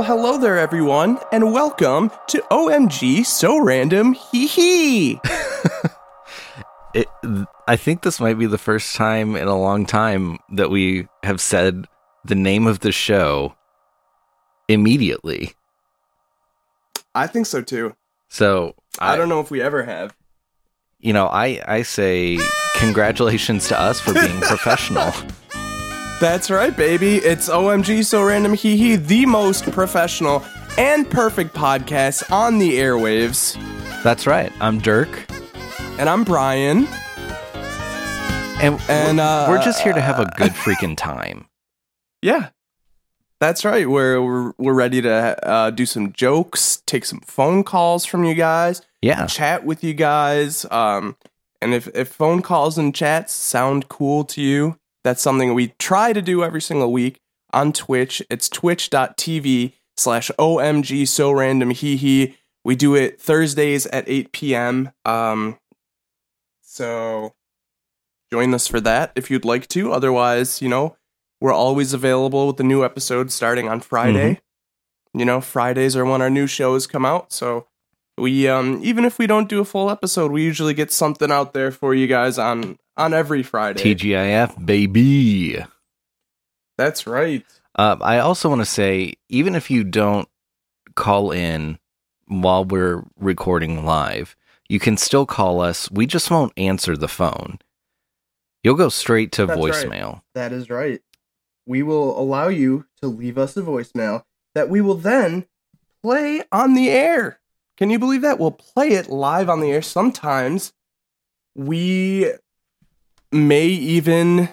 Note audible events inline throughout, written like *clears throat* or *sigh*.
Well, hello there, everyone, and welcome to OMG So Random Hee Hee. *laughs* It, I think this might be the first time in a long time that we have said the name of the show immediately. I think so too. So I, don't know if we ever have. You know, I I say congratulations to us for being *laughs* professional. That's right, baby. It's OMG So Random Hee Hee, the most professional and perfect podcast on the airwaves. That's right. I'm Dirk, And I'm Brian. and And, we're, uh, we're just here to have a good freaking time. *laughs* Yeah. That's right. We're we're, we're ready to uh, do some jokes, take some phone calls from you guys, Yeah, chat with you guys. Um, and if, if phone calls and chats sound cool to you, that's something we try to do every single week on Twitch. It's twitch.tv slash OMG so random hee hee. We do it Thursdays at 8 p.m. Um, so join us for that if you'd like to. Otherwise, you know, we're always available with the new episode starting on Friday. You know, Fridays are when our new shows come out. So we um even if we don't do a full episode, we usually get something out there for you guys on on every Friday. TGIF baby. That's right. Um, I also want to say, even if you don't call in while we're recording live, you can still call us. We just won't answer the phone. You'll go straight to That's right. voicemail. That is right. We will allow you to leave us a voicemail that we will then play on the air. Can you believe that? We'll play it live on the air. Sometimes we may even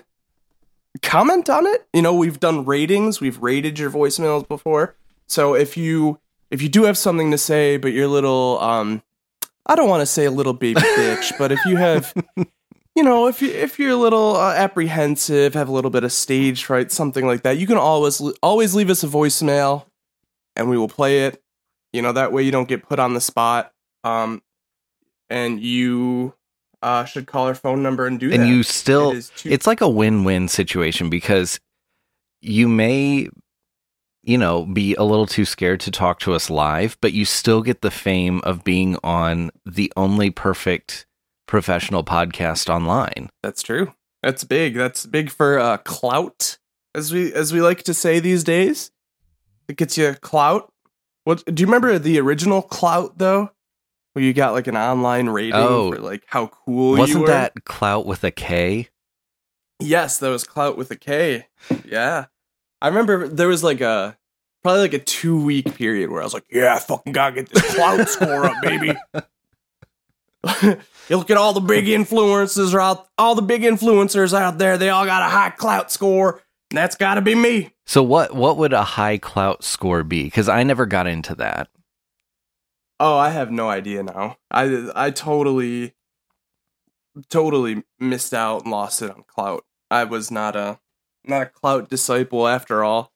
comment on it. You know, we've done ratings, we've rated your voicemails before. So if you if you do have something to say, but you're a little um I don't want to say a little baby *laughs* bitch, but if you have you know, if you if you're a little uh, apprehensive, have a little bit of stage fright, something like that, you can always always leave us a voicemail, and we will play it. You know, that way you don't get put on the spot. Um, and you uh should call our phone number and do that. And you still, It two- it's like a win win situation because you may, you know, be a little too scared to talk to us live, but you still get the fame of being on the only perfect professional podcast online. That's true. That's big. That's big for uh, clout, as we as we like to say these days. It gets you clout. What do you remember the original clout though? Where you got like an online rating Oh. for like how cool you Wasn't that clout with a K? Yes, that was clout with a K. Yeah, I remember there was like a probably like a two week period where I was like, yeah, I fucking gotta get this clout *laughs* score up, baby. *laughs* you look at all the big influencers out, all the big influencers out there. They all got a high clout score, and that's got to be me. So what what would a high clout score be? Because I never got into that. Oh, I have no idea now. I I totally, totally missed out and lost it on clout. I was not a not a clout disciple after all.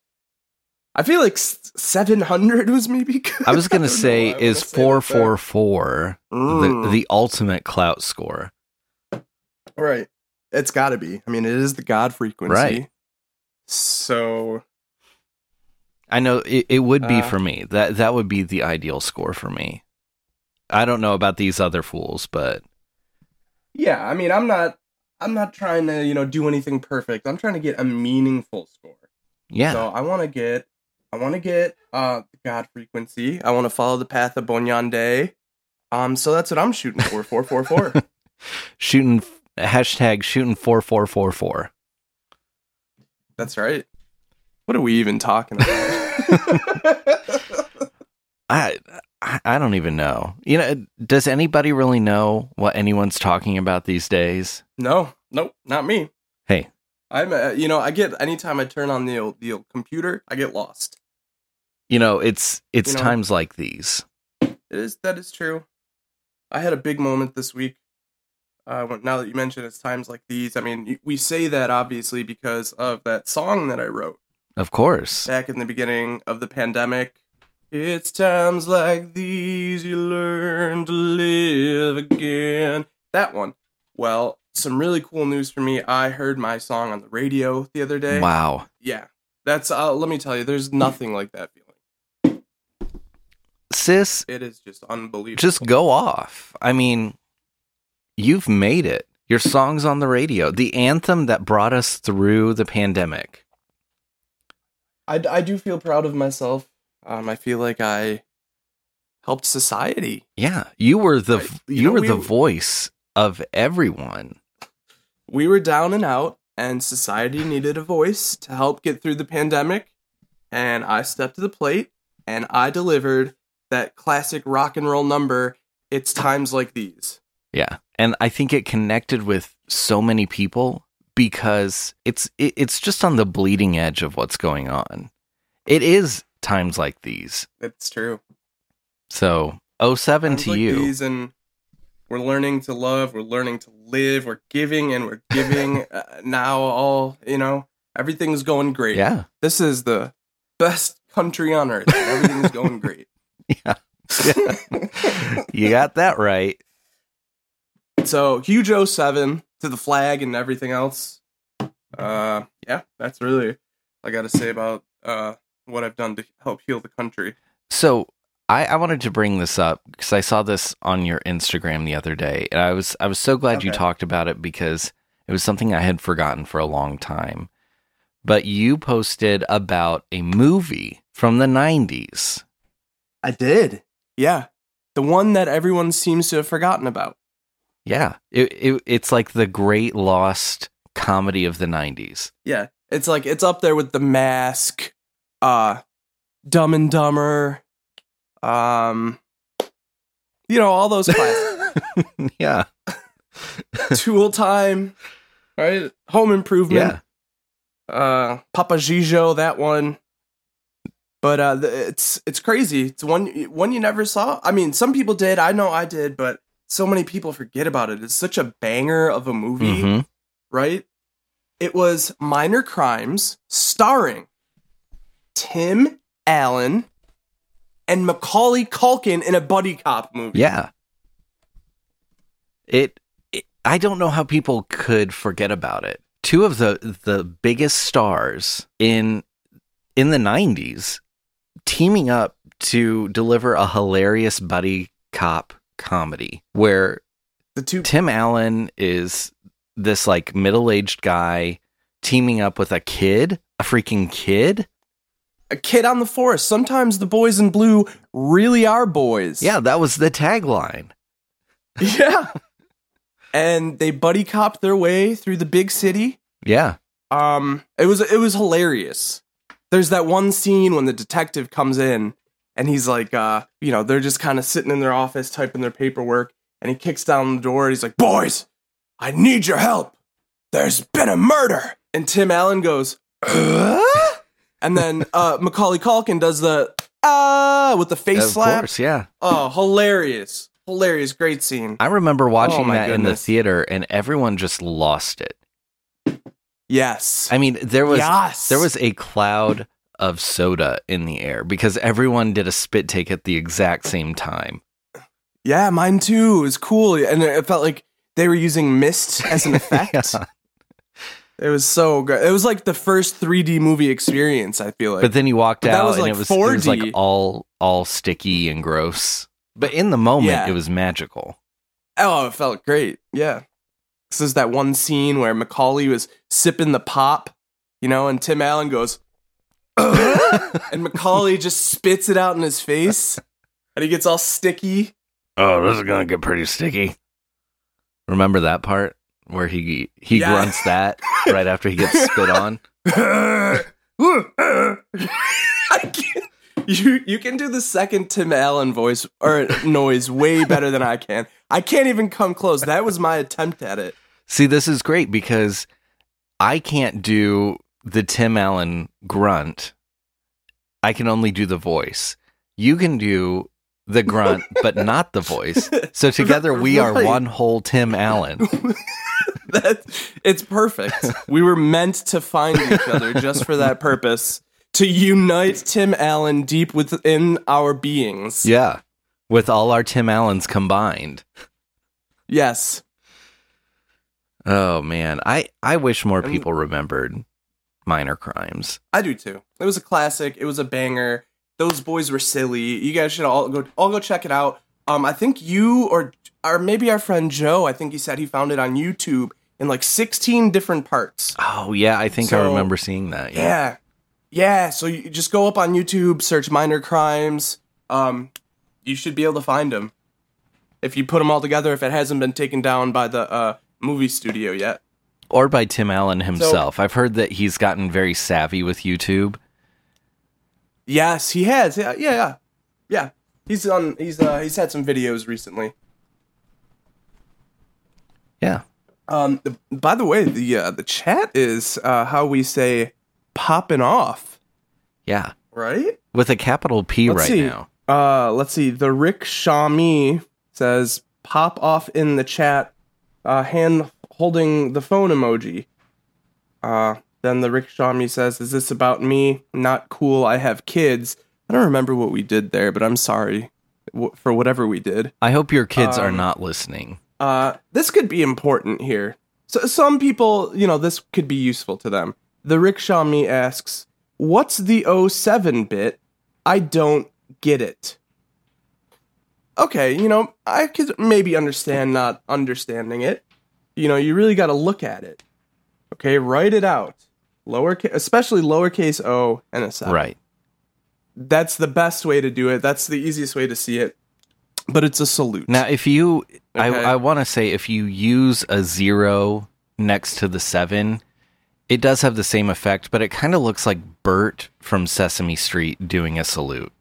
I feel like seven hundred was maybe good. I was *laughs* gonna don't say why I wanna is say four that. four four the Mm, the ultimate clout score. right. It's got to be. I mean, it is the God frequency. Right. So I know it, it would be Uh, for me. That that would be the ideal score for me. I don't know about these other fools, but yeah, I mean, I'm not. I'm not trying to, you know, do anything perfect. I'm trying to get a meaningful score. yeah. So I want to get, I want to get uh God frequency. I want to follow the path of Bonyande. Um, so that's what I'm shooting for. Four four four. *laughs* shooting hashtag shooting four four four four. That's right. What are we even talking about? *laughs* I I don't even know. You know, does anybody really know what anyone's talking about these days? no, nope, not me. Hey, I'm, uh, you know, I get anytime I turn on the old, the old computer, I get lost. you know, it's it's You know- times like these. It is that is true. I had a big moment this week. Uh, now that you mention it's times like these, I mean, we say that obviously because of that song that I wrote Of course. back in the beginning of the pandemic. It's times like these you learn to live again. That one. Well, some really cool news for me. I heard my song on the radio the other day. Wow. Yeah. That's uh, let me tell you, there's nothing like that feeling. sis, It is just unbelievable. just go off. I mean, you've made it. Your song's on the radio, the anthem that brought us through the pandemic. I, I do feel proud of myself. Um, I feel like I helped society. Yeah, you were the Right. you, You know, were we- the voice of everyone. We were down and out, and society needed a voice to help get through the pandemic. And I stepped to the plate and I delivered that classic rock and roll number. It's times like these. Yeah, and I think it connected with so many people because it's it, it's just on the bleeding edge of what's going on. It is times like these. It's true. So, 07 Times to like you. and we're learning to love. We're learning to live. We're giving, and we're giving *laughs* uh, now. All you know, everything's going great. Yeah. this is the best country on earth. Everything's *laughs* going great. Yeah. *laughs* you got that right. so huge 07 to the flag and everything else. Uh, yeah, that's really I got to say about uh what I've done to help heal the country. So I, I wanted to bring this up because I saw this on your Instagram the other day, and I was I was so glad you talked about it because it was something I had forgotten for a long time. But you posted about a movie from the '90s. I did. Yeah, the one that everyone seems to have forgotten about. Yeah, it, it it's like the great lost comedy of the '90s. Yeah, it's like it's up there with The Mask, uh, Dumb and Dumber, um, you know all those classics. *laughs* yeah, *laughs* Tool Time, right? Home Improvement. yeah, uh Papa Gijo, that one. But uh it's it's crazy. It's one one you never saw. I mean, some people did. I know I did, but so many people forget about it. It's such a banger of a movie, Mhm. right? It was Minor Crimes starring Tim Allen and Macaulay Culkin in a buddy cop movie. yeah. It, it. I don't know how people could forget about it. Two of the the biggest stars in in the '90s teaming up to deliver a hilarious buddy cop comedy where The two Tim Allen is this like middle-aged guy teaming up with a kid, a freaking kid. a kid on the force. Sometimes the boys in blue really are boys. Yeah, that was the tagline. Yeah. and they buddy cop their way through the big city. Yeah. Um it was it was hilarious. There's that one scene when the detective comes in and he's like uh you know, they're just kind of sitting in their office typing their paperwork and he kicks down the door and he's like, "Boys, I need your help. There's been a murder." And Tim Allen goes, "Uh?" and then *laughs* uh Macaulay Culkin does the ah with the face of slap. course, yeah. Oh, hilarious. Hilarious, great scene. I remember watching Oh that in the theater and everyone just lost it. Yes. I mean, there was yes. there was a cloud of soda in the air because everyone did a spit take at the exact same time. Yeah, mine too. It was cool. And it felt like they were using mist as an *laughs* effect. Yeah. It was so good. It was like the first 3D movie experience, I feel like. But then you walked But that out was and like it was it was like all all sticky and gross. But in the moment Yeah. it was magical. oh, it felt great. Yeah. This is that one scene where Macaulay was sipping the pop, you know, and Tim Allen goes, and Macaulay just spits it out in his face, and he gets all sticky. Oh, this is gonna get pretty sticky. Remember that part where he he Yeah. grunts that right after he gets spit on? *laughs* I can't. You you can do the second Tim Allen voice or noise way better than I can. I can't even come close. That was my attempt at it. See, this is great because I can't do the Tim Allen grunt. I can only do the voice. You can do the grunt, but not the voice. So *laughs* together we are one whole Tim Allen. *laughs* that it's perfect. We were meant to find each other just for that purpose. To unite Tim Allen deep within our beings. Yeah. With all our Tim Allens combined. Yes. Oh man, I I wish more people remembered minor crimes. I do too. It was a classic. It was a banger. those boys were silly. You guys should all go all go check it out. Um, I think you or or maybe our friend Joe. I think he said he found it on YouTube in like 16 different parts. Oh yeah, I think I remember seeing that. Yeah. Yeah. Yeah, so you just go up on YouTube, search minor crimes. Um, you should be able to find them. If you put them all together, if it hasn't been taken down by the uh, movie studio yet. Or by Tim Allen himself. I've heard that he's gotten very savvy with YouTube. Yes, he has. Yeah, yeah, yeah. Yeah. He's on he's uh he's had some videos recently. Yeah. Um by the way, the uh, the chat is uh how we say popping off, Yeah. right? With a capital P Let's right see. now. Uh, let's see. The Rick Shami says, "Pop off in the chat." Uh, hand holding the phone emoji. Uh, then the Rick Shami says, "Is this about me? Not cool. I have kids." I don't remember what we did there, but I'm sorry for whatever we did. I hope your kids are Um, not listening. Uh, this could be important here. So some people, you know, this could be useful to them. The Rick Shami asks, "What's the 07 bit? I don't get it." Okay, you know, I could maybe understand not understanding it. You know, you really got to look at it. Okay, write it out. Lower, especially lowercase o and a seven Right. that's the best way to do it. That's the easiest way to see it. But it's a salute. Now, if you, Okay. I, I want to say, if you use a zero next to the seven, it does have the same effect, but it kind of looks like Bert from Sesame Street doing a salute.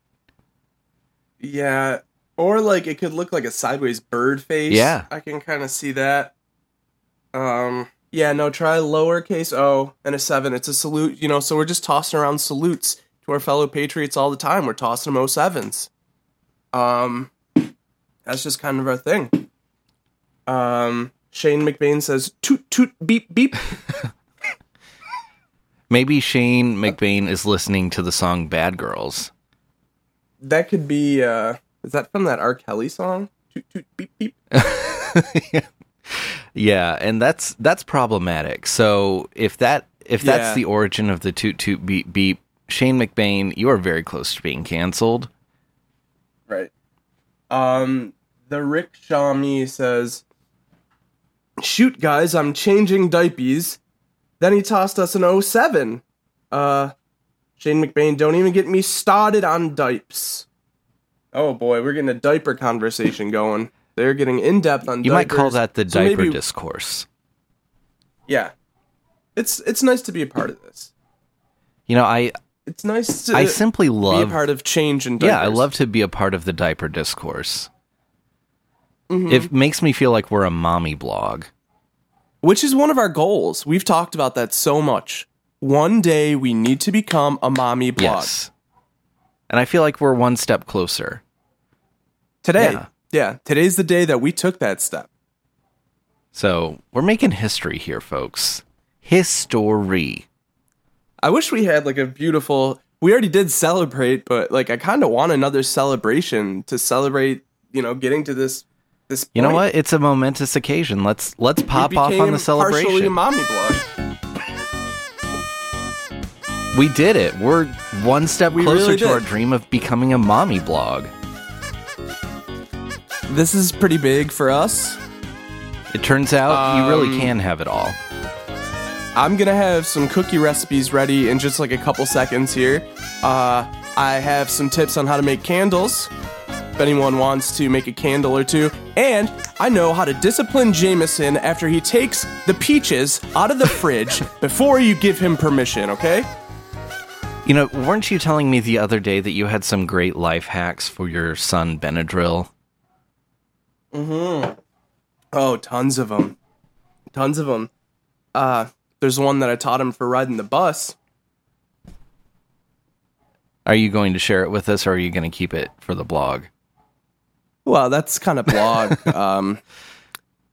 yeah, or like it could look like a sideways bird face. Yeah. I can kind of see that. Um, yeah, no, try lowercase o and a seven. It's a salute, you know. So we're just tossing around salutes to our fellow patriots all the time. We're tossing them 07s. Um, that's just kind of our thing. Um, Shane McBain says toot toot beep beep. *laughs* Maybe Shane McBain is listening to the song Bad Girls. That could be. uh Is that from that R. Kelly song? Toot toot beep beep. Yeah, *laughs* and that's that's problematic. So if that if that's Yeah. the origin of the toot toot beep beep, Shane McBain, you are very close to being canceled. Right. Um, the Rick Shami says, "Shoot, guys, I'm changing diapers." Then he tossed us an 07. Uh, Shane McBain, don't even get me started on diapers. Oh boy, we're getting a diaper conversation going. They're getting in depth on. You might call that the So diaper maybe- discourse. Yeah, it's it's nice to be a part of this. You know, I It's nice to I simply be a love part of change diapers. Yeah, I love to be a part of the diaper discourse. Mhm. It makes me feel like we're a mommy blog. which is one of our goals. We've talked about that so much. One day we need to become a mommy blog. Yes. And I feel like we're one step closer. Today. Yeah. Yeah. Today's the day that we took that step. So we're making history here, folks. History. I wish we had like a beautiful we already did celebrate, but like I kind of want another celebration to celebrate, you know, getting to this this You know what? It's a momentous occasion. Let's let's pop off on the Partially celebration. mommy blog. we did it. We're one step We closer really to our dream of becoming a mommy blog. This is pretty big for us. It turns out you really Um, can have it all. I'm gonna have some cookie recipes ready in just like a couple seconds here. Uh, I have some tips on how to make candles. If anyone wants to make a candle or two, and I know how to discipline Jameson after he takes the peaches out of the fridge *laughs* before you give him permission. Okay? You know, weren't you telling me the other day that you had some great life hacks for your son Benadryl? Mm-hmm. Oh, tons of them, tons of them. Uh, there's one that I taught him for riding the bus. Are you going to share it with us or are you going to keep it for the blog? Well, that's kind of blog. *laughs* um,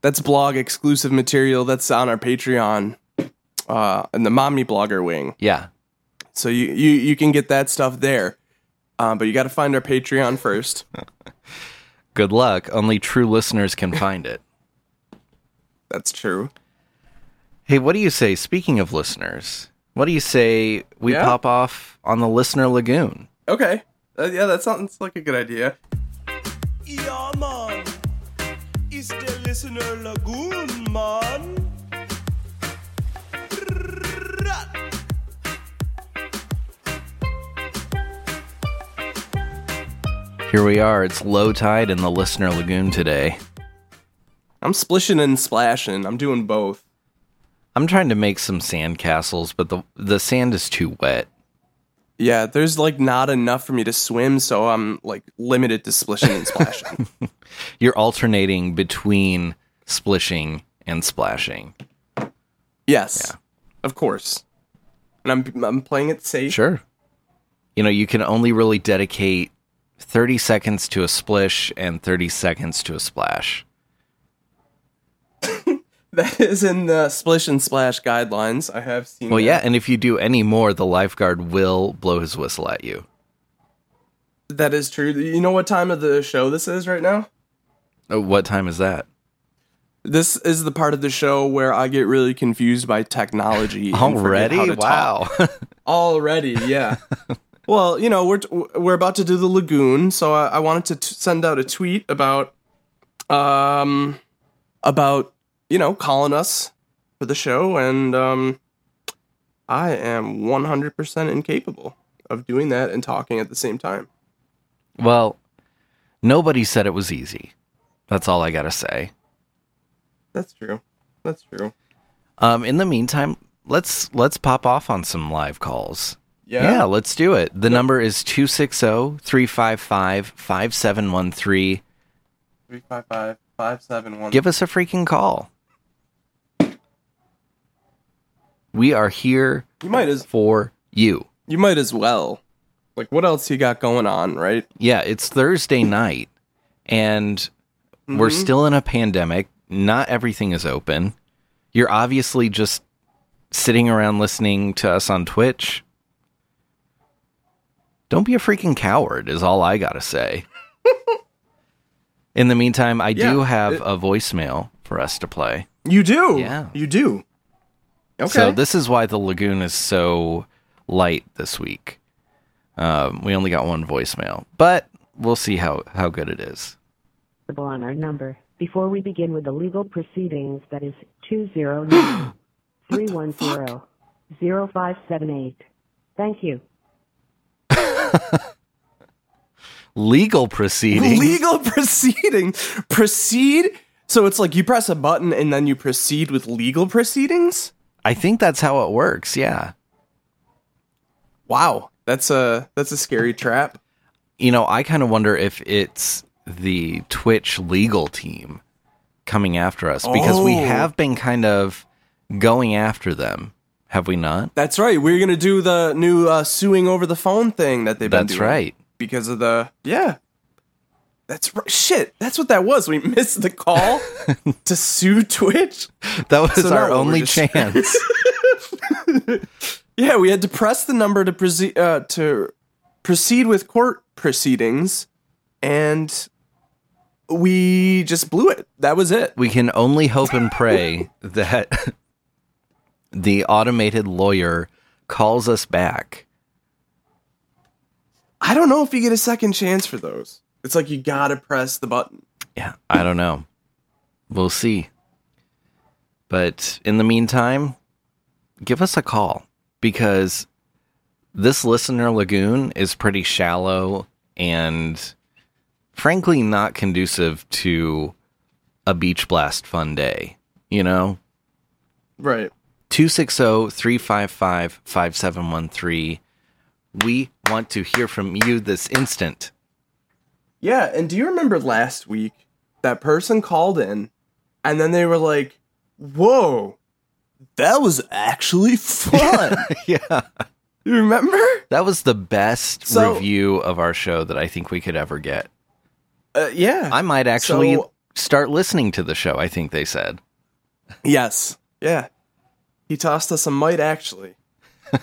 that's blog exclusive material that's on our Patreon, uh, in the mommy blogger wing. Yeah. So you you you can get that stuff there, um, but you got to find our Patreon first. *laughs* Good luck. Only true listeners can *laughs* find it. That's true. Hey, what do you say? Speaking of listeners, what do you say we Yeah? pop off on the listener lagoon? Okay, Uh, yeah, that sounds like a good idea. Ja, Mann. Ist der Listener Lagoon, Mann. Here we are. It's low tide in the listener lagoon today. I'm splishing and splashing. I'm doing both. I'm trying to make some sand castles, but the the sand is too wet. Yeah, there's like not enough for me to swim, so I'm like limited to splishing and splashing. *laughs* You're alternating between splishing and splashing. yes, of course. And I'm I'm playing it safe. Sure. You know, you can only really dedicate 30 seconds to a splish and 30 seconds to a splash. *laughs* That is in the splish and splash guidelines. I have seen. Well, that. yeah, and if you do any more, the lifeguard will blow his whistle at you. that is true. You know what time of the show this is right now? Oh, what time is that? This is the part of the show where I get really confused by technology. Already? Wow. *laughs* Already, yeah. *laughs* well, you know, we're we're about to do the lagoon, so I, I wanted to t- send out a tweet about, um, about you know calling us for the show, and um, I am one hundred percent incapable of doing that and talking at the same time. well, nobody said it was easy. That's all I got to say. That's true. That's true. Um, in the meantime, let's let's pop off on some live calls. Yeah. Yeah, let's do it. The number is oh, 260-355-5713. Three five five five seven one. Give us a freaking call. We are here You might as for you. you might as well. Like, what else you got going on, right? Yeah, it's Thursday night and we're Mhm. still in a pandemic. Not everything is open. You're obviously just sitting around listening to us on Twitch. Don't be a freaking coward, is all I got to say. in the meantime, I do have it- a voicemail for us to play. You do. Yeah. You do. Okay. So this is why the lagoon is so light this week. Um, we only got one voicemail, but we'll see how, how good it is. on our number. Before we begin with the legal proceedings, that is 209 *gasps* 310 0578. Thank you. *laughs* Legal proceeding. legal proceeding. Proceed. So it's like you press a button and then you proceed with legal proceedings. I think that's how it works. Yeah. Wow, that's a that's a scary trap. You know, I kind of wonder if it's the Twitch legal team coming after us because we Oh. have been kind of going after them, have we not? That's right. We're gonna do the new uh, suing over the phone thing that they've been That's doing right. because of the yeah. That's right. Shit, that's what that was. We missed the call *laughs* to sue Twitch. That was So our now we're only just- chance. *laughs* Yeah, we had to press the number to proceed uh, to proceed with court proceedings, and we just blew it. That was it. we can only hope and pray that the automated lawyer calls us back. I don't know if you get a second chance for those. It's like you gotta press the button. Yeah, I don't know. We'll see. But in the meantime, give us a call because this listener lagoon is pretty shallow and frankly not conducive to a beach blast fun day, you know? Right. 260-355-5713. We want to hear from you this instant. Yeah, and do you remember last week that person called in and then they were like, Whoa, that was actually fun. *laughs* yeah. you remember? That was the best So- review of our show that I think we could ever get. Uh, yeah. I might actually So- start listening to the show, I think they said. yes. Yeah. He tossed us a mite, actually. *laughs*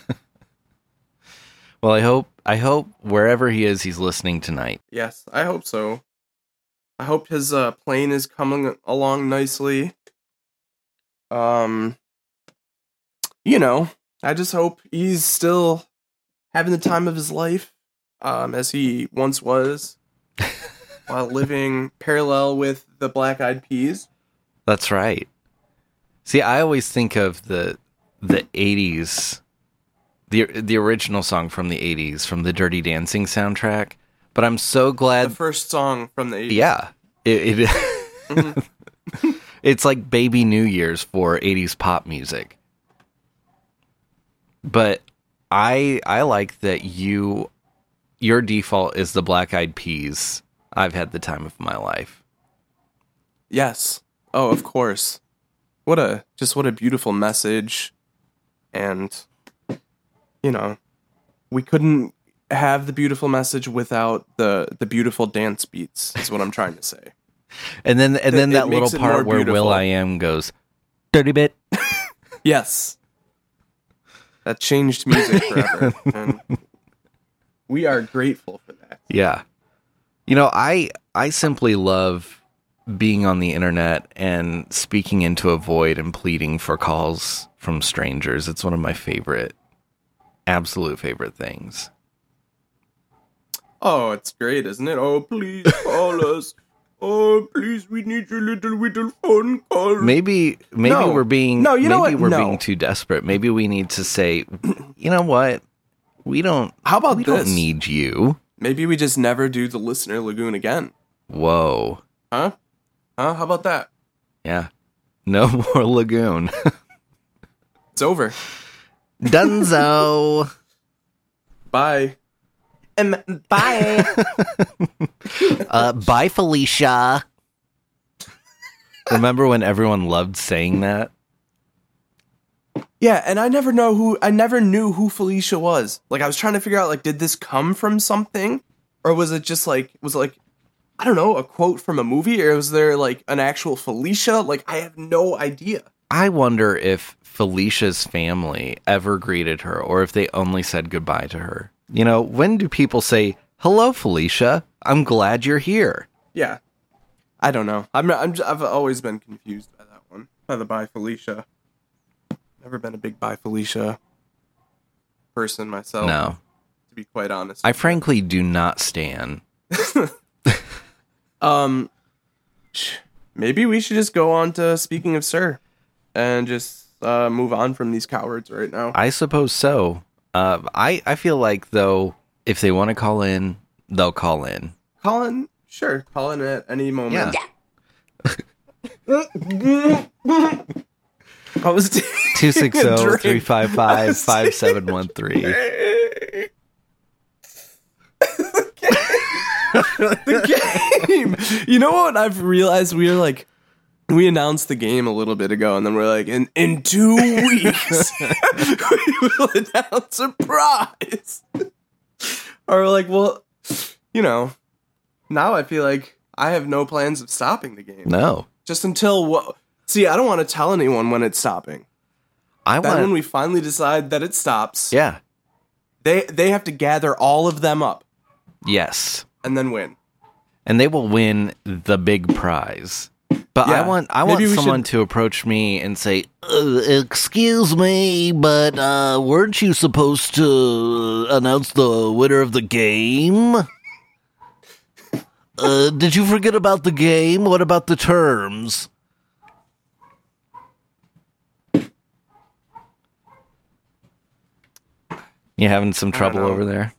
Well, I hope I hope wherever he is he's listening tonight. Yes, I hope so. I hope his uh, plane is coming along nicely. Um, you know, I just hope he's still having the time of his life. um, as he once was, *laughs* while living parallel with the Black Eyed Peas. That's right. See, I always think of the the 80s the the original song from the 80s from the Dirty Dancing soundtrack, but I'm so glad The first song from the 80s. yeah. It, it *laughs* mm-hmm. It's like baby New Year's for 80s pop music. But I I like that you your default is the Black Eyed Peas. I've had the time of my life. Yes. Oh, of course. What a just what a beautiful message. And you know, we couldn't have the beautiful message without the the beautiful dance beats. Is what I'm trying to say. *laughs* And then and then it that makes little part where Will. I Am goes dirty bit. *laughs* Yes. That changed music forever. *laughs* and we are grateful for that. Yeah. You know, I I simply love being on the internet and speaking into a void and pleading for calls from strangers. It's one of my favorite absolute favorite things. Oh, it's great, isn't it? Oh, please call *laughs* us. Oh, please, we need your little little phone call. Maybe maybe No. we're being No, you know maybe what? we're No. being too desperate. Maybe we need to say, you know what? We don't How about we this? don't need you. Maybe we just never do the listener lagoon again. Whoa. Huh? Huh? How about that? Yeah. No *laughs* more lagoon. *laughs* It's over. Dunzo. *laughs* Bye. Um, bye. Uh, bye, Felicia. Remember when everyone loved saying that? yeah, and I never know who I never knew who Felicia was. Like I was trying to figure out like did this come from something or was it just like was it like I don't know, a quote from a movie or was there like an actual Felicia? Like I have no idea. I wonder if Felicia's family ever greeted her or if they only said goodbye to her. You know, when do people say, hello, Felicia? I'm glad you're here. Yeah. I don't know. I'm, I'm j- I've always been confused by that one. By the Bye Felicia. Never been a big Bye Felicia person myself. No, To be quite honest. I frankly do not stand. *laughs* um, maybe we should just go on to speaking of Sir, and just uh, move on from these cowards right now. I suppose so. Uh, I, I feel like, though, if they want to call in, they'll call in. Colin, sure, Colin at any moment. *laughs* I was 260 355 5713. *laughs* the game. You know what? I've realized we are like we announced the game a little bit ago, and then we're like, in in two weeks *laughs* we will announce a prize. or like, well, you know, now I feel like I have no plans of stopping the game. No. Just until what? See, I don't want to tell anyone when it's stopping. I Then want. when we finally decide that it stops, yeah. they they have to gather all of them up Yes. And then win. and they will win the big prize. But I want I Maybe want someone should- to approach me and say, uh, "Excuse me, but uh, weren't you supposed to announce the winner of the game? Uh, did you forget about the game? What about the terms?" You having some trouble over there?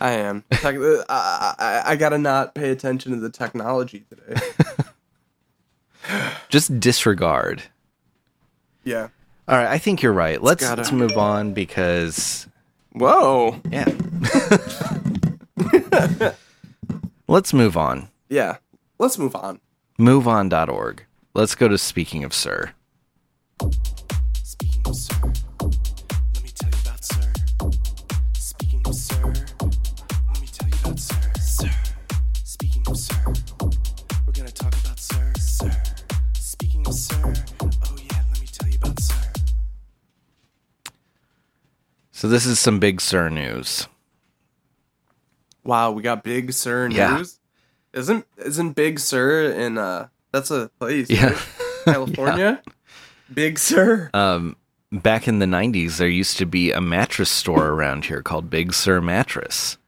I am. Tech- uh, I, I, I gotta not pay attention to the technology today. *laughs* Just disregard. Yeah. All right, I think you're right. Let's gotta- let's move on because Whoa. yeah. *laughs* let's move on. Yeah. Let's move on. MoveOn.org. Let's go to speaking of sir. Speaking of sir, So this is some big sir news. Wow, we got Big Sur news. Yeah. Isn't isn't Big Sur in uh that's a place, Yeah. right? California? *laughs* Big Sur. Um back in the 90s there used to be a mattress store around here called Big Sur Mattress.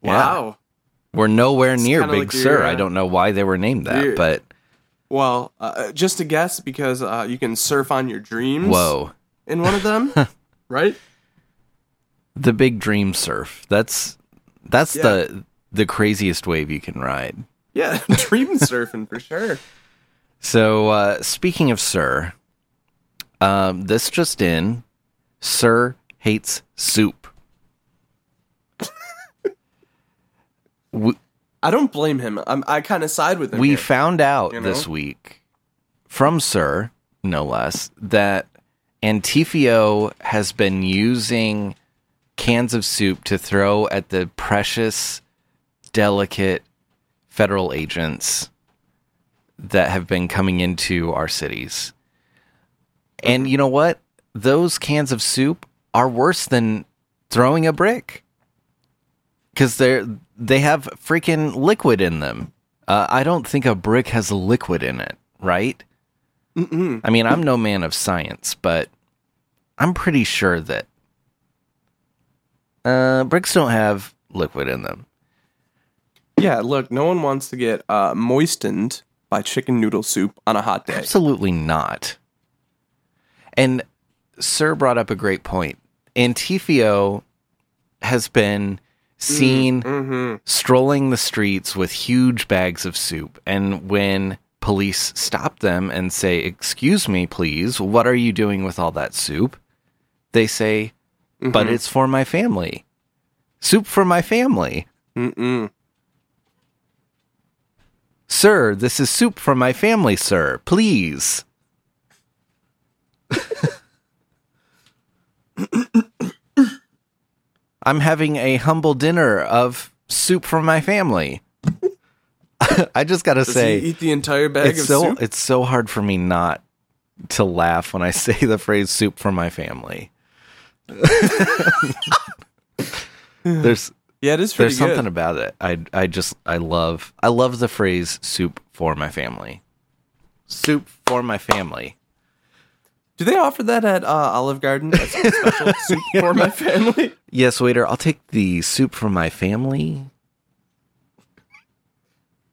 Wow. We're nowhere It's near Big like your, Sur. I uh, don't know why they were named that, your- but Well, uh, just a guess because uh, you can surf on your dreams. whoa. In one of them, *laughs* right? The big dream surf. That's that's Yeah. the the craziest wave you can ride. Yeah, *laughs* dream *laughs* surfing for sure. So uh speaking of Sir, um this just in, Sir hates soup. *laughs* we I don't blame him. I'm, I kind of side with him. we here. found out you know? this week from Sir, no less, that Antifio has been using cans of soup to throw at the precious, delicate federal agents that have been coming into our cities. And you know what? Those cans of soup are worse than throwing a brick because they're they have freaking liquid in them. Uh, I don't think a brick has liquid in it, right? Mm-mm. I mean, I'm no man of science, but I'm pretty sure that uh, bricks don't have liquid in them. Yeah, look, no one wants to get uh, moistened by chicken noodle soup on a hot day. Absolutely not. And Sir brought up a great point. Antifio has been seen Mm-hmm. strolling the streets with huge bags of soup. And when police stop them and say, Excuse me, please, what are you doing with all that soup? They say, But mm-hmm. it's for my family. Soup for my family. Mm-mm. Sir, this is soup for my family, sir. Please. I'm having a humble dinner of soup for my family. *laughs* I just got to Does say, eat the entire bag it's of so soup? it's so hard for me not to laugh when I *laughs* say the phrase soup for my family. *laughs* there's Yeah, it is pretty there's good. something about it. I I just I love I love the phrase soup for my family. Soup for my family. Do they offer that at uh, Olive Garden? As a special *laughs* soup for my family? Yes, waiter, I'll take the soup for my family.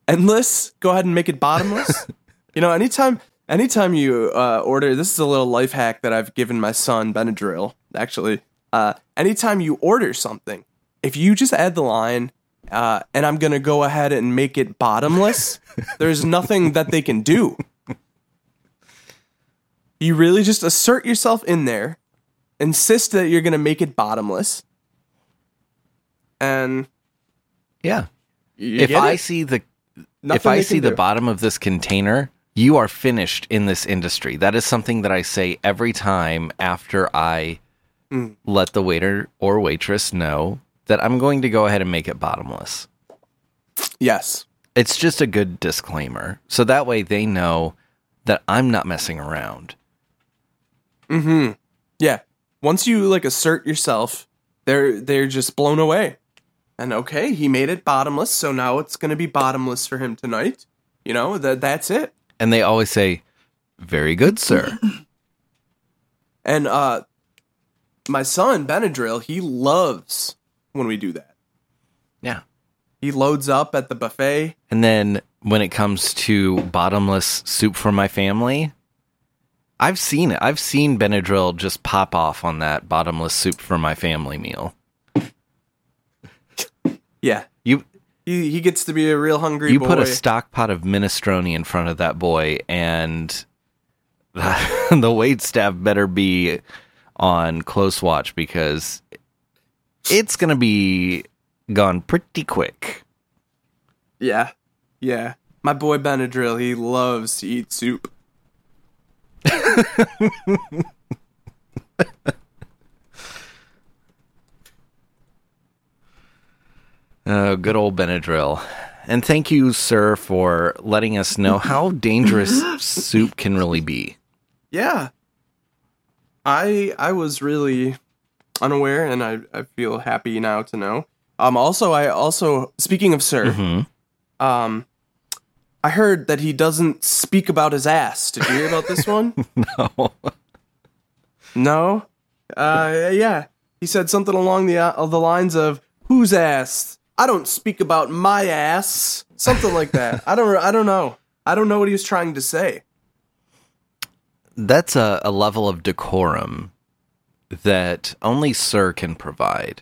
Endless? Go ahead and make it bottomless. *laughs* you know, anytime anytime you uh, order, this is a little life hack that I've given my son Benadryl. Actually, uh, anytime you order something, if you just add the line, uh, and I'm gonna go ahead and make it bottomless, *laughs* there's nothing that they can do. You really just assert yourself in there, insist that you're gonna make it bottomless, and Yeah. if I it. see the if I see the bottom of this container, you are finished in this industry. That is something that I say every time after I Mm. let the waiter or waitress know that I'm going to go ahead and make it bottomless. yes, It's just a good disclaimer. So that way they know that I'm not messing around. Mm-hmm. Yeah. Once you like assert yourself, they're they're just blown away. And okay, he made it bottomless, so now it's gonna be bottomless for him tonight. You know, that that's it. And they always say, "Very good, sir." *laughs* And uh my son, Benadryl, he loves when we do that. yeah. He loads up at the buffet. And then when it comes to bottomless soup for my family, I've seen it. I've seen Benadryl just pop off on that bottomless soup for my family meal. Yeah. He he gets to be a real hungry you boy. put a stock pot of minestrone in front of that boy and *laughs* the wait staff better be on close watch because it's going to be gone pretty quick. yeah. Yeah. My boy Benadryl, he loves to eat soup. *laughs* Oh, good old Benadryl. And thank you, sir, for letting us know how dangerous *laughs* soup can really be. Yeah. I I was really unaware and I, I feel happy now to know. Um also I also speaking of sir, hmm um I heard that he doesn't speak about his ass. Did you hear about this one? *laughs* No. no. Uh yeah. He said something along the uh, of the lines of whose ass? I don't speak about my ass. Something like that. I don't I don't know. I don't know what he was trying to say. That's a, a level of decorum that only Sir can provide.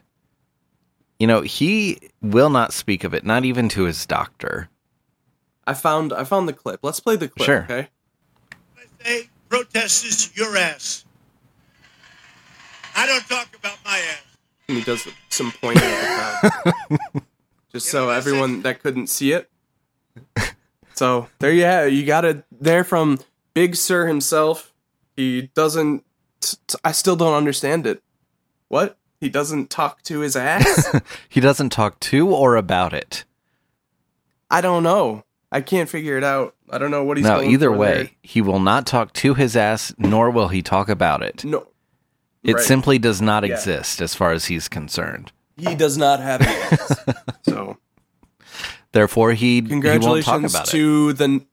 You know, he will not speak of it, not even to his doctor. I found I found the clip. Let's play the clip, Sure. okay? I say protest is your ass. I don't talk about my ass. And he does some pointing at the crowd. *laughs* Just so everyone that couldn't see it. So there you have it. You got it there from Big Sir himself. He doesn't. T- t- I still don't understand it. What? He doesn't talk to his ass? *laughs* He doesn't talk to or about it. I don't know. I can't figure it out. I don't know what he's. no, going either way, there. he will not talk to his ass, nor will he talk about it. No. It Right. simply does not Yeah. exist as far as he's concerned. He does not have an ass. *laughs* so Therefore, he, he won't talk congratulations about it. to the.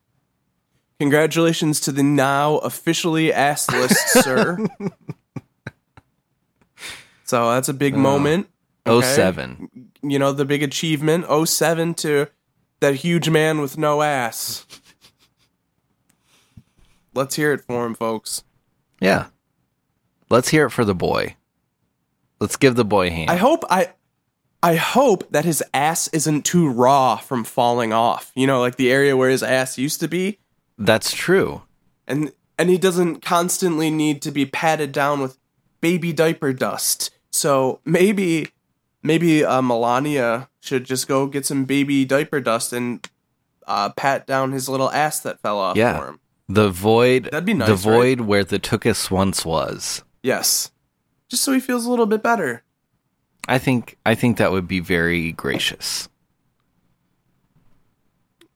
Congratulations to the now officially assless *laughs* sir. So that's a big uh, moment. Oh okay? seven. You know, the big achievement. 07 to that huge man with no ass. Let's hear it for him, folks. Yeah. Let's hear it for the boy. Let's give the boy a hand. I hope I I hope that his ass isn't too raw from falling off. You know, like the area where his ass used to be. That's true. And and he doesn't constantly need to be patted down with baby diaper dust. So maybe maybe uh, Melania should just go get some baby diaper dust and uh, pat down his little ass that fell off Yeah. for him. The void. That'd be nice, The right? void where the Tookus once was. Yes. Just so he feels a little bit better. I think. I think that would be very gracious.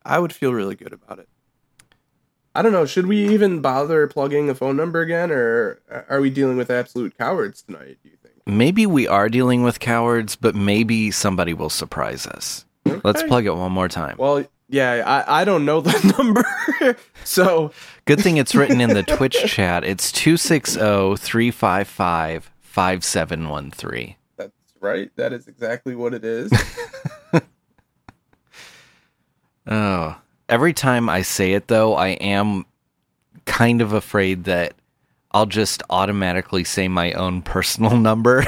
I would feel really good about it. I don't know. Should we even bother plugging a phone number again, or are we dealing with absolute cowards tonight? Do you think? Maybe we are dealing with cowards, but maybe somebody will surprise us. Let's plug it one more time. Well, yeah, I, I don't know the *laughs* number, so Good thing it's written in the Twitch chat. It's oh, 260 355 5713. that's right. That is exactly what it is. *laughs* Oh. Every time I say it, though, I am kind of afraid that I'll just automatically say my own personal *laughs* number.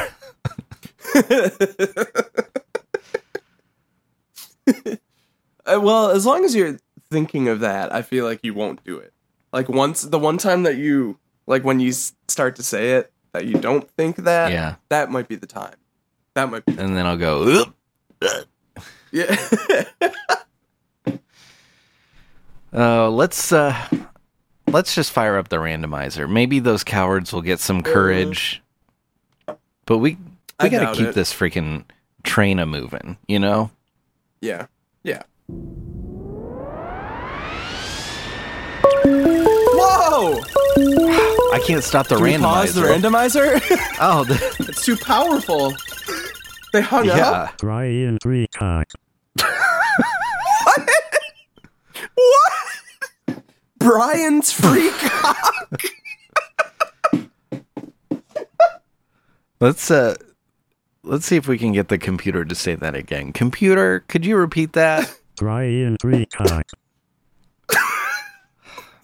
Uh, well, as long as you're thinking of that, I feel like you won't do it. Like once the one time that you like when you start to say it that you don't think that, Yeah. that might be the time. That might be. and then I'll go, "Oop." *laughs* Yeah. *laughs* Uh, let's uh, let's just fire up the randomizer. Maybe those cowards will get some courage. But we we I gotta keep it. this freaking train a moving, you know? yeah. Yeah. Whoa! I can't stop the Can we randomizer. pause the randomizer? *laughs* oh, the, *laughs* it's too powerful. They hung up. yeah. Brian Freacock. What? What? Brian's free *laughs* cock. Let's uh, let's see if we can get the computer to say that again. Computer, could you repeat that? Brian Freacock.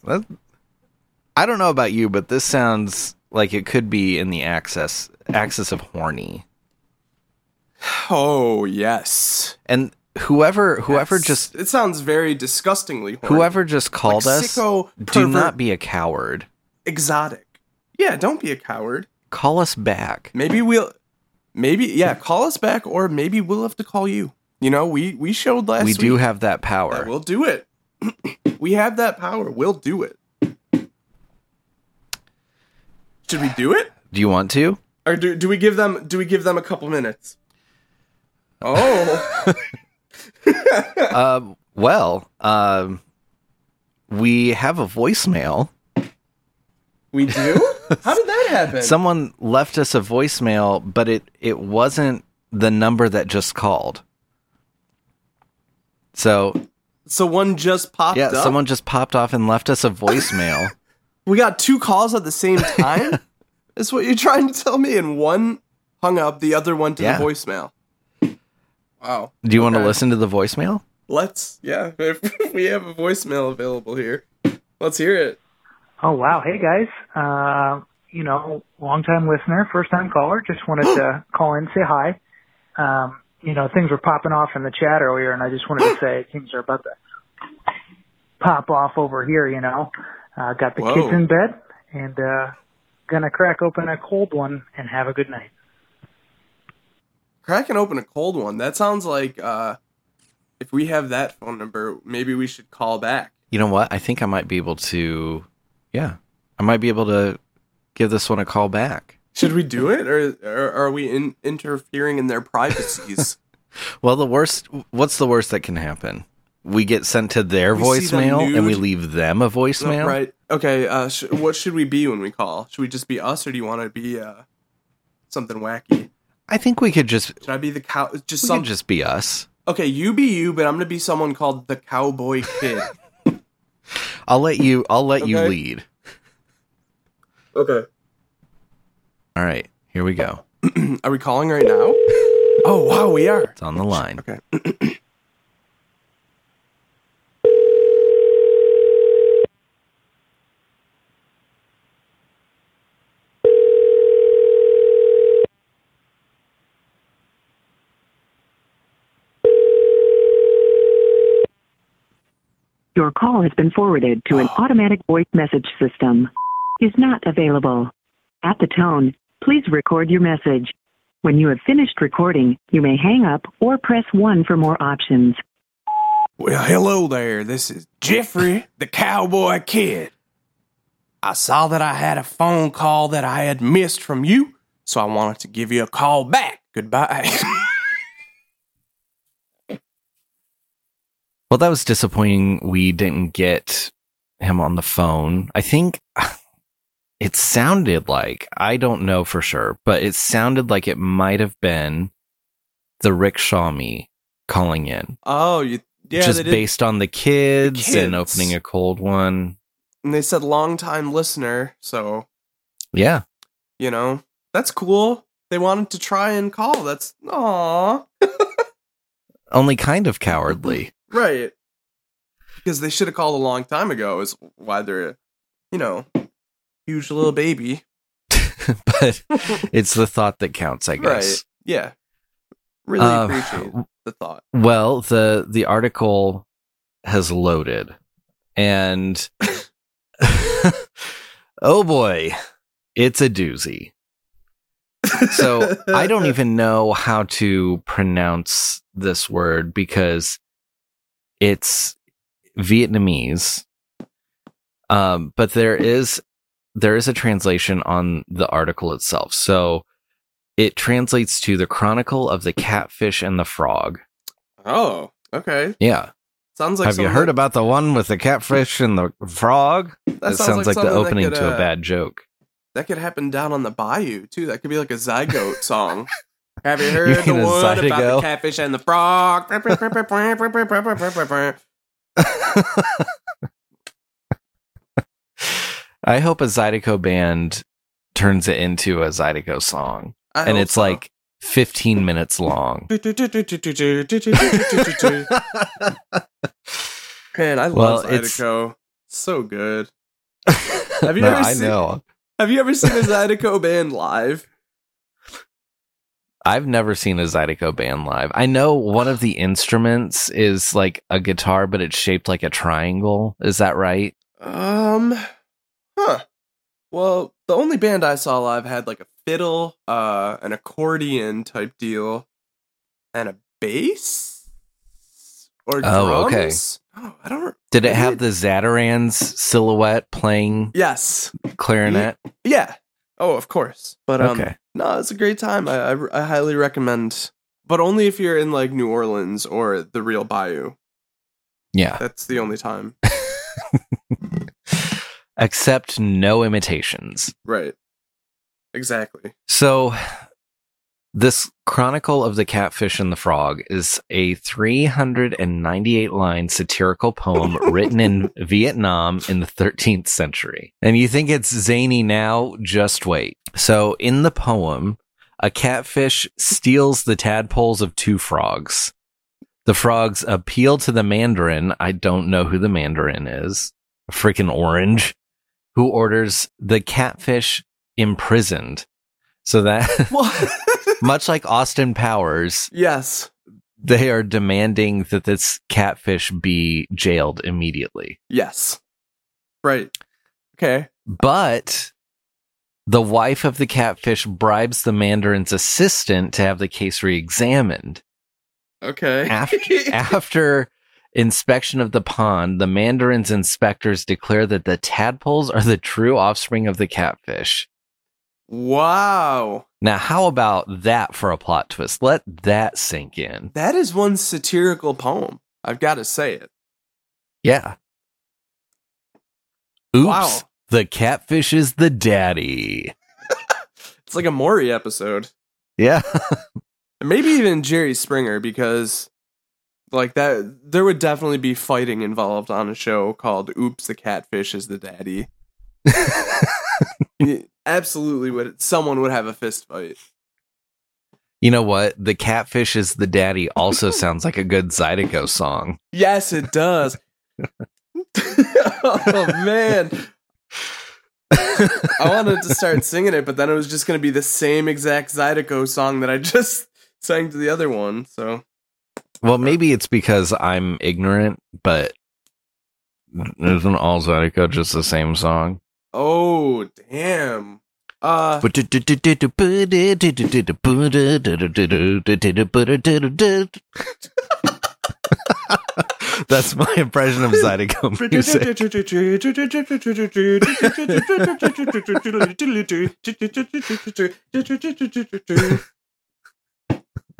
That- I don't know about you, but this sounds like it could be in the axis axis of horny. Oh yes. And whoever whoever just it sounds very disgustingly horny. whoever just called Like us, sicko, do pervert. not be a coward. exotic. Yeah, don't be a coward. Call us back. Maybe we'll maybe yeah, call us back or maybe we'll have to call you. You know, we we showed last we do have that that power. we'll do it. *clears throat* we have that power. We'll do it. Should we do it? do you want to? Or do, do we give them do we give them a couple minutes? Oh. Um, *laughs* well, um, we have a voicemail. we do? How did that happen? Someone left us a voicemail, but it it wasn't the number that just called. So so one just popped yeah, up. someone just popped off and left us a voicemail. We got two calls at the same *laughs* time? Is what you're trying to tell me? And one hung up, the other one to Yeah. the voicemail. Wow. Do you want to listen to the voicemail? Let's. Yeah. *laughs* If we have a voicemail available here, let's hear it. Oh wow! Hey guys, uh, you know, long time listener, first time caller. Just wanted to *gasps* call in, say hi. Um, you know, things were popping off in the chat earlier, and I just wanted to *gasps* say things are about to pop off over here. You know, uh, got the Whoa. kids in bed, and uh, gonna crack open a cold one and have a good night. Cracking open a cold one. That sounds like uh, if we have that phone number, maybe we should call back. You know what? I think I might be able to. Yeah, I might be able to give this one a call back. Should we do it, or, or are we in, interfering in their privacies? *laughs* Well, the worst. What's the worst that can happen? We get sent to their We voicemail and we leave them a voicemail. right. Okay. Uh, sh- what should we be when we call? Should we just be us, or do you want to be uh, something wacky? I think we could just Should I be the cow? Just we some. could just be us. Okay, you be you, but I'm gonna be someone called the Cowboy Kid. *laughs* I'll let you. I'll let you lead. okay. All right, here we go. *clears throat* Are we calling right now? *laughs* Oh wow, we are. It's on the line. Okay. *clears throat* Your call has been forwarded to an automatic voice message system. Is not available. At the tone, please record your message. When you have finished recording, you may hang up or press 1 for more options. Well, hello there. This is Jeffrey, the Cowboy Kid. I saw that I had a phone call that I had missed from you, so I wanted to give you a call back. Goodbye. *laughs* Well, that was disappointing. We didn't get him on the phone. I think *sighs* it sounded like, I don't know for sure, but it sounded like it might have been the rickshaw me calling in. oh, you yeah, just based on the kids, and kids. opening a cold one. and they said long time listener, so Yeah. you know that's cool. They wanted to try and call. That's aw, *laughs* Only kind of cowardly. Right. Because they should have called a long time ago. Is why they're, you know, huge little baby. *laughs* but it's the thought that counts, I guess. Right. Yeah. Really Uh, appreciate the thought. Well, the the article has loaded, and *laughs* oh boy, it's a doozy. So I don't *laughs* even know how to pronounce this word because it's Vietnamese. Um, but there is there is a translation on the article itself. So it translates to the Chronicle of the Catfish and the Frog. Oh, okay. Yeah. Sounds like Have you heard about the one with the catfish and the frog? That, sounds, like, the opening could, to a uh, bad joke. That could happen down on the bayou too. That could be like a Zydeco song. *laughs* Have you *laughs* You heard the one about Zydeco? the catfish and the frog? *laughs* I hope a Zydeco band turns it into a Zydeco song. I and it's so. like 15 minutes long. *laughs* Man, I Well, love it's- Zydeco. So good. Have you No, ever I seen- know. Have you ever seen a Zydeco band live? I've never seen a Zydeco band live. I know one of the instruments is like a guitar, but it's shaped like a triangle. Is that right? Um, huh. Well, the only band I saw live had like a fiddle, uh, an accordion type deal, and a bass or Oh, okay. Oh, I don't. Did it have the Zatarain's silhouette playing Yes. clarinet? Yeah. Oh, of course. But um, Okay. No, it's a great time. I, I I highly recommend, but only if you're in like New Orleans or the real Bayou. Yeah. That's the only time. *laughs* Accept no imitations. Right. Exactly. So, this Chronicle of the Catfish and the Frog is a 398 line satirical poem *laughs* written in Vietnam in the 13th century. And you think it's zany now? Just wait. So, in the poem, A catfish steals the tadpoles of two frogs. The frogs appeal to the mandarin. I don't know who the mandarin is. Freaking orange. Who orders the catfish imprisoned. So that, What? *laughs* much like Austin Powers, yes. they are demanding that this catfish be jailed immediately. Yes. Right. Okay. But the wife of the catfish bribes the mandarin's assistant to have the case re-examined. Okay. After, *laughs* after inspection of the pond, the mandarin's inspectors declare that the tadpoles are the true offspring of the catfish. wow. Now, how about that for a plot twist? Let that sink in. That is one satirical poem. I've got to say it. Yeah. Oops. Wow. The catfish is the daddy. *laughs* It's like a Maury episode. Yeah. *laughs* Maybe even Jerry Springer because like that there would definitely be fighting involved on a show called Oops the Catfish is the Daddy. *laughs* Absolutely would someone would have a fist fight. You know what? The catfish is the daddy also *laughs* sounds like a good Zydeco song. Yes, it does. *laughs* oh man. I wanted to start *laughs* singing it, but then it was just going to be the same exact Zydeco song that I just sang to the other one. So Well, maybe it's because I'm ignorant, but isn't all Zydeco just the same song? Oh, damn. Uh That's my impression of Zydeco music.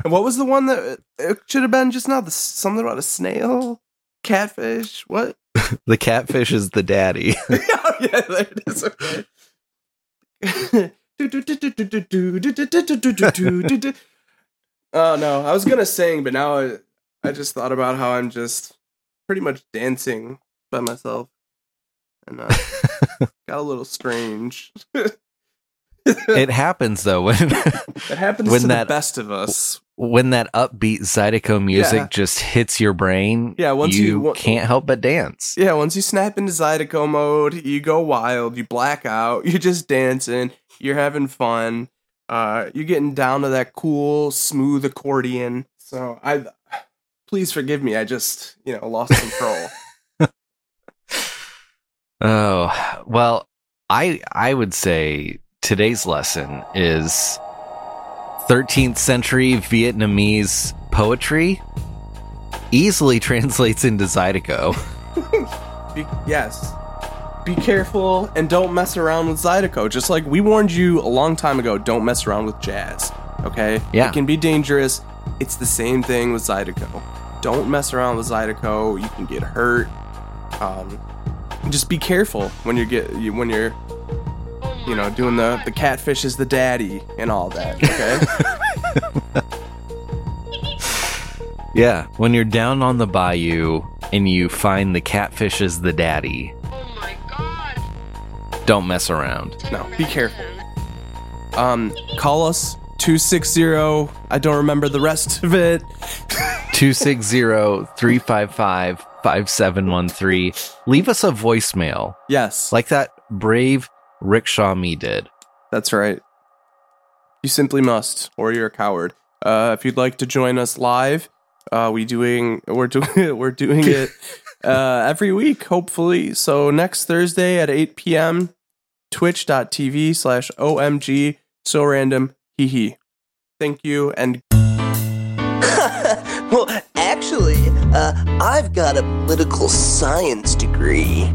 And what was the one that it should have been just now? The, something about a snail, catfish. What? *laughs* The catfish is the daddy. oh, *laughs* yeah, there it is. Okay. *laughs* oh no, I was gonna sing, but now I, I just thought about how I'm just pretty much dancing by myself, and uh, got a little strange. it happens though when It happens when to that- the best of us. When that upbeat Zydeco music Yeah. just hits your brain. Yeah, once you, you- can't help but dance. Yeah, once you snap into Zydeco mode, you go wild, you black out, *laughs* you're just dancing, you're having fun, uh, you're getting down to that cool, smooth accordion. So I, please forgive me, I just you know lost control. *laughs* Oh well, I I would say today's lesson is 13th century Vietnamese poetry easily *laughs* translates into Zydeco. *laughs* Be, yes, be careful and don't mess around with Zydeco. Just like we warned you a long time ago, don't mess around with jazz. Okay, Yeah. it can be dangerous. It's the same thing with Zydeco. Don't mess around with Zydeco. You can get hurt. Um, just be careful when you get you, when you're you know doing the the catfish is the daddy and all that. *laughs* Okay. Yeah, when you're down on the bayou and you find the catfish is the daddy, Oh my god. don't mess around. no, be careful. Um, call us two six zero. I don't remember the rest of it. *laughs* 260-355-5713. Leave us a voicemail Yes, like that brave rickshaw me did. That's right. You simply must, or you're a coward. Uh, if you'd like to join us live, uh, we doing we're doing *laughs* we're doing *laughs* it uh, every week, hopefully. So next Thursday at 8 p.m. Twitch.tv slash OMG so random hee hee. Thank you and *laughs* well, actually, uh, I've got a political science degree.